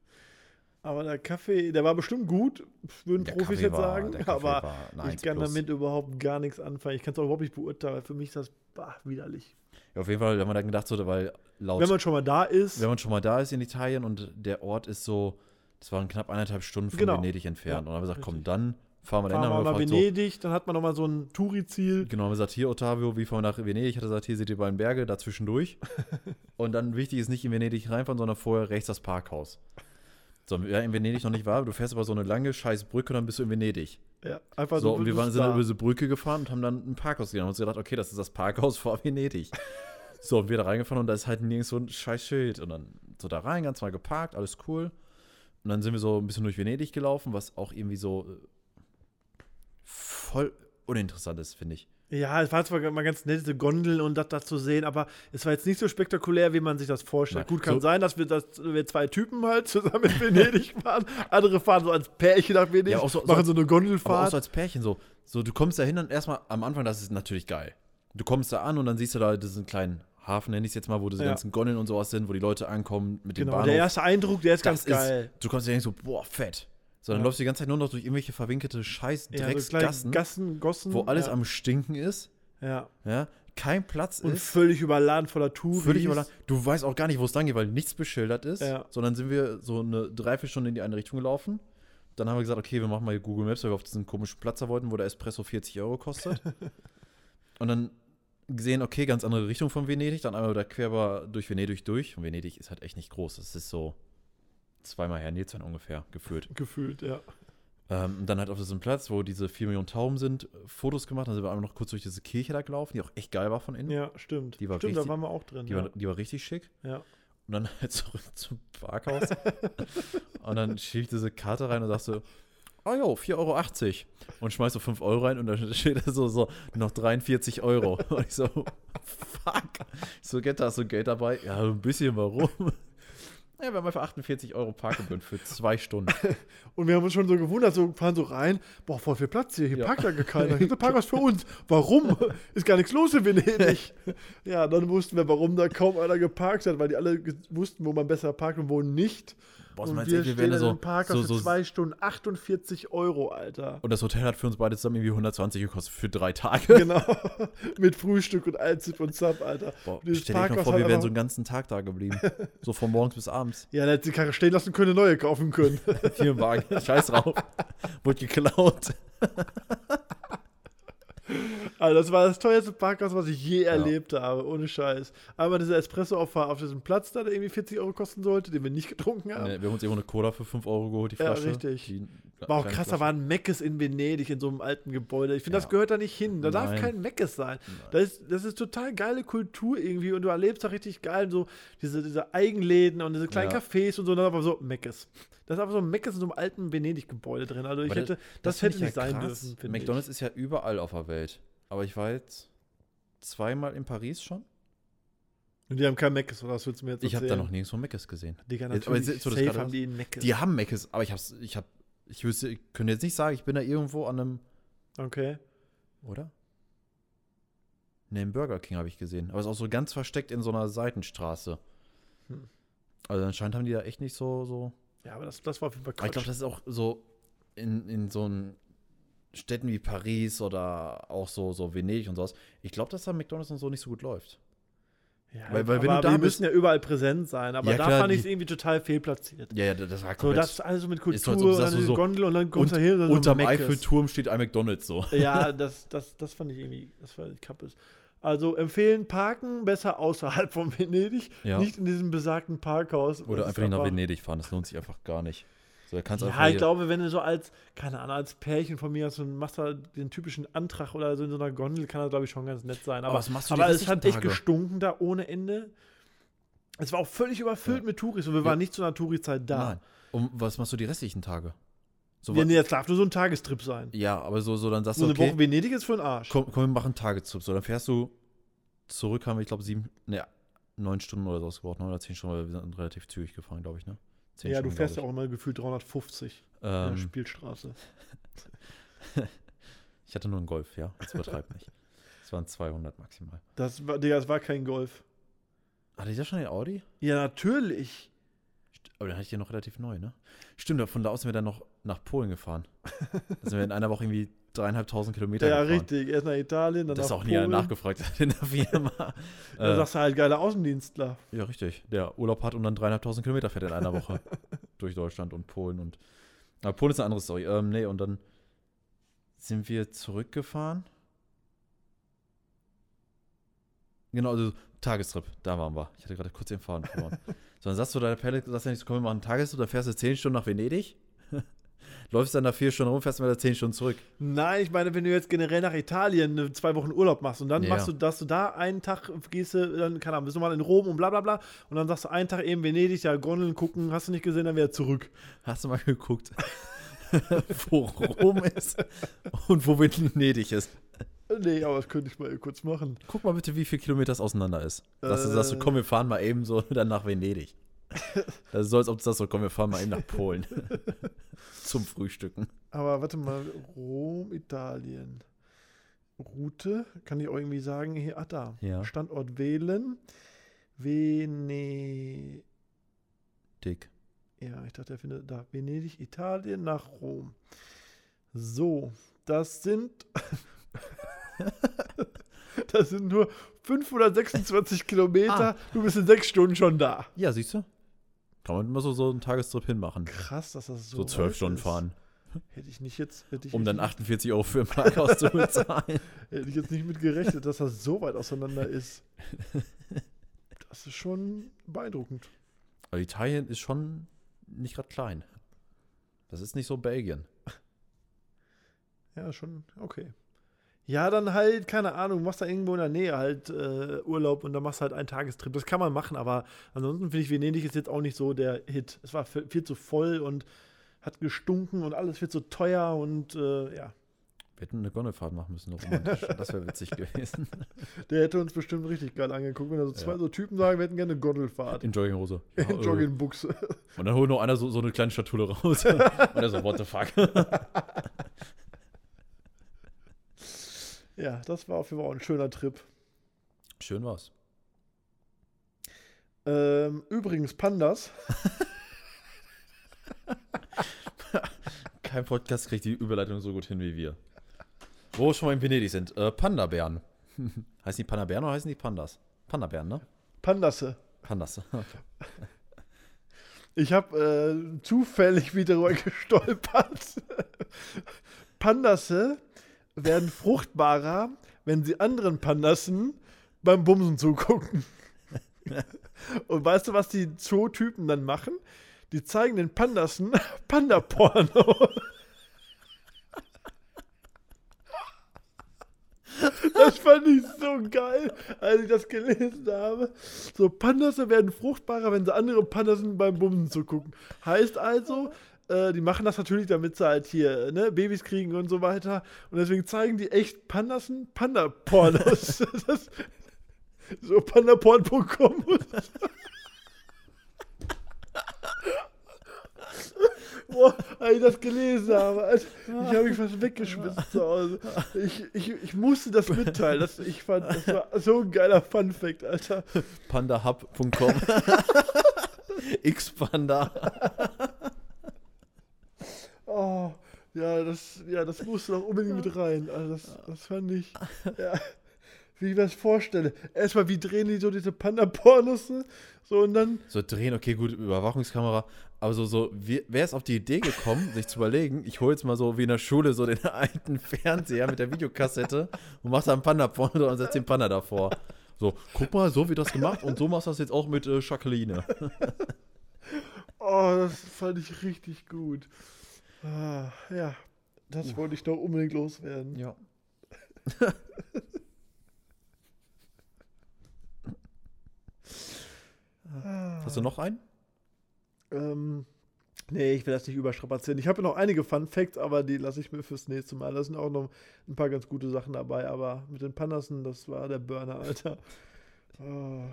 Aber der Kaffee, der war bestimmt gut, würden Der Profis Kaffee jetzt war- sagen. Aber war ich 1 kann plus. damit überhaupt gar nichts anfangen. Ich kann es auch überhaupt nicht beurteilen. Für mich ist das bah, widerlich. Ja, auf jeden Fall haben wir dann gedacht, so, weil laut Wenn man schon mal da ist, wenn man schon mal da ist in Italien und der Ort ist so, das waren knapp eineinhalb Stunden von Genau. Venedig entfernt. Ja, und dann haben wir gesagt, komm, richtig. dann fahren wir dahin. fahren mal gefragt, so, Venedig, dann hat man noch mal so ein Touri-Ziel. Genau, haben wir gesagt, hier, Ottavio, wie fahren wir nach Venedig? Ich hatte gesagt, hier seht ihr beiden Berge, dazwischen durch. *laughs* und dann wichtig ist nicht in Venedig reinfahren, sondern vorher rechts das Parkhaus. So, wer in Venedig noch nicht war, du fährst aber so eine lange scheiß Brücke und dann bist du in Venedig. Ja, einfach So, so. und wir waren, sind dann da. über diese Brücke gefahren und haben dann ein Parkhaus gesehen und haben uns gedacht, okay, das ist das Parkhaus vor Venedig. *laughs* so, und wir da reingefahren und da ist halt nirgends so ein scheiß Schild. Und dann so da rein, ganz mal geparkt, alles cool. Und dann sind wir so ein bisschen durch Venedig gelaufen, was auch irgendwie so voll uninteressant ist, finde ich. Ja, es war zwar mal ganz nett, diese Gondeln und das da zu sehen, aber es war jetzt nicht so spektakulär, wie man sich das vorstellt. Nein, Gut, kann so- sein, dass wir, dass wir zwei Typen halt zusammen in Venedig *laughs* fahren. Andere fahren so als Pärchen nach Venedig, Ja, so- machen so- so eine Aber auch Gondelfahrt. so als Pärchen so. So, du kommst da hin und erstmal am Anfang, das ist natürlich geil. Du kommst da an und dann siehst du da diesen kleinen Hafen, nenne ich es jetzt mal, wo diese Ja. ganzen Gondeln und sowas sind, wo die Leute ankommen mit dem genau, Bahnhof. der erste Eindruck, der ist das ganz geil. Ist, du kommst dir denkst so, boah, fett. So, dann Ja. läufst du die ganze Zeit nur noch durch irgendwelche verwinkelte scheiß Ja, so Drecksgassen, Gassen, wo alles ja. am Stinken ist. Ja. Ja, kein Platz Und ist. völlig überladen voller Touris. Völlig überladen. Du weißt auch gar nicht, wo es lang geht, weil nichts beschildert ist. Ja. Sondern sind wir so eine Dreiviertelstunde in die eine Richtung gelaufen. Dann haben wir gesagt, okay, wir machen mal Google Maps, weil wir auf diesen komischen Platz da wollten, wo der Espresso 40 Euro kostet. *laughs* und dann gesehen, okay, ganz andere Richtung von Venedig. Dann einmal da quer war durch Venedig durch. Und Venedig ist halt echt nicht groß. Das ist so zweimal her Nilsson ungefähr gefühlt. Gefühlt, ja. Ähm, und dann halt auf diesem Platz, wo diese 4 Millionen Tauben sind, Fotos gemacht. Dann sind wir einmal noch kurz durch diese Kirche da gelaufen, die auch echt geil war von innen. Ja, stimmt. Die war stimmt, richtig- da waren wir auch drin. Die, ja. war, die war richtig schick. ja. Und dann halt *laughs* zurück zum Parkhaus. *laughs* und dann schiebe ich diese Karte rein und sagst so, oh jo, 4,80 Euro. Und schmeißt so 5 Euro rein und dann *laughs* steht da so, so noch 43 Euro. Und ich so, fuck. Ich so, Getta, hast du Geld dabei? Ja, ein bisschen, warum? Ja, wir haben einfach 48 Euro Parkgebühren für zwei Stunden. *laughs* Und wir haben uns schon so gewundert, so fahren so rein, boah, voll viel Platz hier, hier Ja. parkt ja gar keiner, hier ist ein *laughs* Parkhaus für uns. Warum? *laughs* Ist gar nichts los in Venedig. ja, dann wussten wir, warum da kaum einer geparkt hat, weil die alle wussten, wo man besser parkt und wo nicht. Boah, und wir stehen in so, einem Parkhaus so, für so zwei Stunden, 48 Euro, Alter. Und das Hotel hat für uns beide zusammen irgendwie 120 gekostet für drei Tage. *laughs* Genau, *laughs* mit Frühstück und Allzip und Zap, Alter. Boah, stell dir mal vor, wir wären so einen ganzen Tag da geblieben. *laughs* so von morgens bis abends. Ja, der hätte die Karre stehen lassen können, neue kaufen können. Firmenwagen. Scheiß drauf. Wurde geklaut. Also das war das teuerste Parkhaus, was ich je erlebt habe, ohne Scheiß. Einmal dieser Espresso auf, diesem Platz da, der irgendwie 40 Euro kosten sollte, den wir nicht getrunken haben. Nee, wir haben uns irgendwo eine Cola für 5 Euro geholt, die Ja, Flasche. richtig. Die, War auch krass, da Flasche. war ein Meckes in Venedig in so einem alten Gebäude. Ich finde, das Ja. gehört da nicht hin. Da darf Nein. kein Meckes sein. Das ist, das ist total geile Kultur irgendwie und du erlebst da richtig geil so diese, diese Eigenläden und diese kleinen Ja. Cafés und so, und dann aber so Meckes. Das ist einfach so ein Meckes in so einem alten Venedig-Gebäude drin. Also ich Aber hätte, das, find hätte ich nicht ja sein krass. dürfen. finde ich. McDonalds ist ja überall auf der Welt. Aber ich war jetzt zweimal in Paris schon. Und die haben kein Meckes, oder was willst du mir jetzt Ich habe erzählen? da noch nirgendwo Mc's gesehen. Digga, aber natürlich, jetzt, du das safe haben die einen Meckes. Die haben Mc's, aber ich hab's, ich hab, ich wüsste, ich könnte jetzt nicht sagen, ich bin da irgendwo an einem, Okay. oder? Ne, im Burger King habe ich gesehen. Aber es ist auch so ganz versteckt in so einer Seitenstraße. Hm. Also anscheinend haben die da echt nicht so, so. Ja, aber das, das war auf jeden Fall Aber ich glaube, das ist auch so in, in so einen Städten wie Paris oder auch so, so Venedig und sowas. Ich glaube, dass da McDonalds und so nicht so gut läuft. Ja, Weil- weil aber da wir müssen ja überall präsent sein. Aber Ja, da klar, fand ich es irgendwie total fehlplatziert. Ja, ja, das war So, komplett. das alles so mit Ist so, Kultur als und sagst, dann so- so Gondel und dann kommst und, du hin so unterm. Eiffelturm steht ein McDonalds so. Ja, *laughs* das, das, das fand ich irgendwie, das war kappes. Also empfehlen parken besser außerhalb von Venedig, Ja. nicht in diesem besagten Parkhaus. Oder einfach nicht nach Venedig fahren, das lohnt sich einfach gar nicht. So, Ja, ich glaube, wenn du so als, keine Ahnung, als Pärchen von mir hast und machst da den typischen Antrag oder so in so einer Gondel, kann das, glaube ich, schon ganz nett sein. Aber, die aber es hat echt gestunken da ohne Ende. Es war auch völlig überfüllt Ja. mit Touris und wir Ja. waren nicht zu einer Touri-Zeit da. Nein. Und was machst du die restlichen Tage? So, Ja, nee, das darf nur so ein Tagestrip sein. ja, aber so, so dann sagst So du, eine okay, Woche Venedig ist für den Arsch. komm, komm, wir machen einen Tagestrip. So, dann fährst du zurück, haben wir, ich glaube, sieben, ne, neun Stunden oder sowas gebraucht, neun oder zehn Stunden, weil wir sind relativ zügig gefahren, glaube ich, ne? Ja, du Stunden, fährst ja auch immer gefühlt 350 ich. in der Ähm, Spielstraße. *laughs* ich hatte nur einen Golf, ja, jetzt übertreib nicht. Es waren 200 maximal. Das war, Digga, das war kein Golf. Hatte ich da schon den Audi? Ja, natürlich. Aber dann hatte ich den noch relativ neu, ne? Stimmt, von da aus sind wir dann noch nach Polen gefahren. *laughs* Da sind wir in einer Woche irgendwie dreieinhalbtausend Kilometer Ja, gefahren. richtig. Erst nach Italien, dann Das ist nach auch nie einer nachgefragt hat in der Firma. *laughs* Da äh, sagst du halt geiler Außendienstler. ja, richtig. Der Urlaub hat und dann dreieinhalbtausend Kilometer fährt in einer Woche *laughs* durch Deutschland und Polen und. Aber Polen ist eine andere Story. Ähm, nee, und dann sind wir zurückgefahren. Genau, also Tagestrip, da waren wir. Ich hatte gerade kurz den Faden verloren. *laughs* so, dann sagst du deiner Pelle, sagst du nicht, komm, wir machen einen Tagestrip, dann fährst du zehn Stunden nach Venedig. Läufst dann da vier Stunden rum, fährst dann wieder zehn Stunden zurück. Nein, ich meine, wenn du jetzt generell nach Italien eine zwei Wochen Urlaub machst und dann Ja. machst du, dass du da einen Tag gehst, du, dann, keine Ahnung, bist du mal in Rom und bla bla bla und dann sagst du einen Tag eben Venedig, ja, Gondeln gucken, hast du nicht gesehen, dann wieder zurück. Hast du mal geguckt, *laughs* wo Rom ist und wo Venedig ist? Nee, aber das könnte ich mal kurz machen. Guck mal bitte, wie viel Kilometer es auseinander ist. Sagst du, Äh. sagst du, komm, wir fahren mal eben so *laughs* dann nach Venedig. *laughs* Das ist so, als ob sagst, so, komm, wir fahren mal eben nach Polen. *laughs* Zum Frühstücken. Aber warte mal, Rom, Italien. Route, kann ich auch irgendwie sagen, hier, ah da, Ja. Standort wählen. Venedig. Ja, ich dachte, er findet da Venedig, Italien nach Rom. So, das sind. *laughs* das sind nur 526 Kilometer. Du bist in sechs Stunden schon da. Ja, siehst du? Kann man immer so, so einen Tagestrip hinmachen. Krass, dass das so. So zwölf Stunden ist. fahren. Hätte ich nicht jetzt. Hätte ich Um dann nicht, 48 Euro für ein Parkhaus zu bezahlen. *laughs* Hätte ich jetzt nicht mit gerechnet, dass das so weit auseinander ist. Das ist schon beeindruckend. Aber Italien ist schon nicht gerade klein. Das ist nicht so Belgien. Ja, schon, okay. Ja, dann halt, keine Ahnung, machst da irgendwo in der Nähe halt äh, Urlaub und dann machst du halt einen Tagestrip. Das kann man machen, aber ansonsten finde ich, Venedig ist jetzt auch nicht so der Hit. Es war viel viel zu voll und hat gestunken und alles wird so teuer und äh, ja, Wir hätten eine Gondelfahrt machen müssen, noch romantisch. Das wäre witzig gewesen. *laughs* der hätte uns bestimmt richtig geil angeguckt, wenn da so zwei Ja. so Typen sagen, wir hätten gerne eine Gondelfahrt. In Jogginghose. Ja, *laughs* In äh, Joggingbuchse. Und dann holt noch einer so, so eine kleine Schatulle raus. *laughs* und er so, what the fuck? Ja, das war auf jeden Fall auch ein schöner Trip. Schön war's. Ähm, übrigens, Pandas. *laughs* Kein Podcast kriegt die Überleitung so gut hin wie wir. Wo wir schon mal in Venedig sind. Äh, Panda-Bären. *laughs* heißen die Panda-Bären oder heißen die Pandas? Panda-Bären, ne? Pandasse. Pandas. *laughs* Ich habe äh, zufällig wieder gestolpert. Pandasse werden fruchtbarer, wenn sie anderen Pandassen beim Bumsen zugucken. *laughs* Und weißt du, was die Zootypen dann machen? Die zeigen den Pandassen *laughs* Panda-Porno. Das fand ich so geil, als ich das gelesen habe. So, Pandasse werden fruchtbarer, wenn sie andere Pandassen beim Bumsen zugucken. Heißt also, äh, die machen das natürlich, damit sie halt hier ne, Babys kriegen und so weiter. Und deswegen zeigen die echt Pandassen Panda-Pornos. *laughs* *laughs* So pandaporn.com. *laughs* Boah, als ich das gelesen habe, Alter, ich habe mich fast weggeschmissen zu Hause. Ich, ich, ich musste das mitteilen. Das, ich fand, das war so ein geiler Fun-Fact, Alter. Pandahub.com. X-Panda. Oh, ja, das, ja, das musste doch unbedingt mit rein. Also das, das fand ich, *laughs* ja, wie ich mir das vorstelle. Erstmal, wie drehen die so diese Panda-Pornos? ne? So, und dann, So drehen, okay, gut, Überwachungskamera. Aber so, so wie- wer ist auf die Idee gekommen, sich zu überlegen, ich hole jetzt mal so wie in der Schule so den *laughs* alten Fernseher mit der Videokassette und mach da einen Panda-Porno und setz den Panda davor. So, guck mal, so wird das gemacht und so machst du das jetzt auch mit äh, Jacqueline. *laughs* oh, das fand ich richtig gut. Ah, ja, das wollte ich doch unbedingt loswerden. Ja. *laughs* Hast du noch einen? Ähm, nee, ich will das nicht überstrapazieren. Ich habe noch einige Fun Facts, aber die lasse ich mir fürs nächste Mal. Da sind auch noch ein paar ganz gute Sachen dabei, aber mit den Pandassen, das war der Burner, Alter. Oh,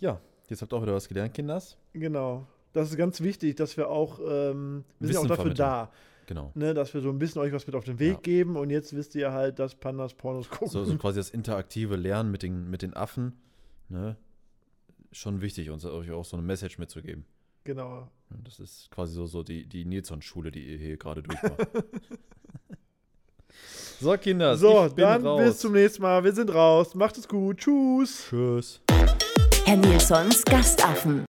Ja, jetzt habt ihr auch wieder was gelernt, Kinders. genau. Das ist ganz wichtig, dass wir auch, ähm, wir sind ja auch Wissen dafür vermitteln. da, Genau. ne, dass wir so ein bisschen euch was mit auf den Weg Ja. geben und jetzt wisst ihr halt, dass Pandas Pornos gucken. So, so quasi *laughs* das interaktive Lernen mit den, mit den Affen, ne? Schon wichtig, uns euch auch so eine Message mitzugeben. Genau. Das ist quasi so, so die, die Nilsson-Schule, die ihr hier gerade durchmacht. *laughs* so, Kinder, So, ich bin dann raus. bis zum nächsten Mal. Wir sind raus. Macht es gut. Tschüss. Tschüss. Herr Nilsons Gastaffen.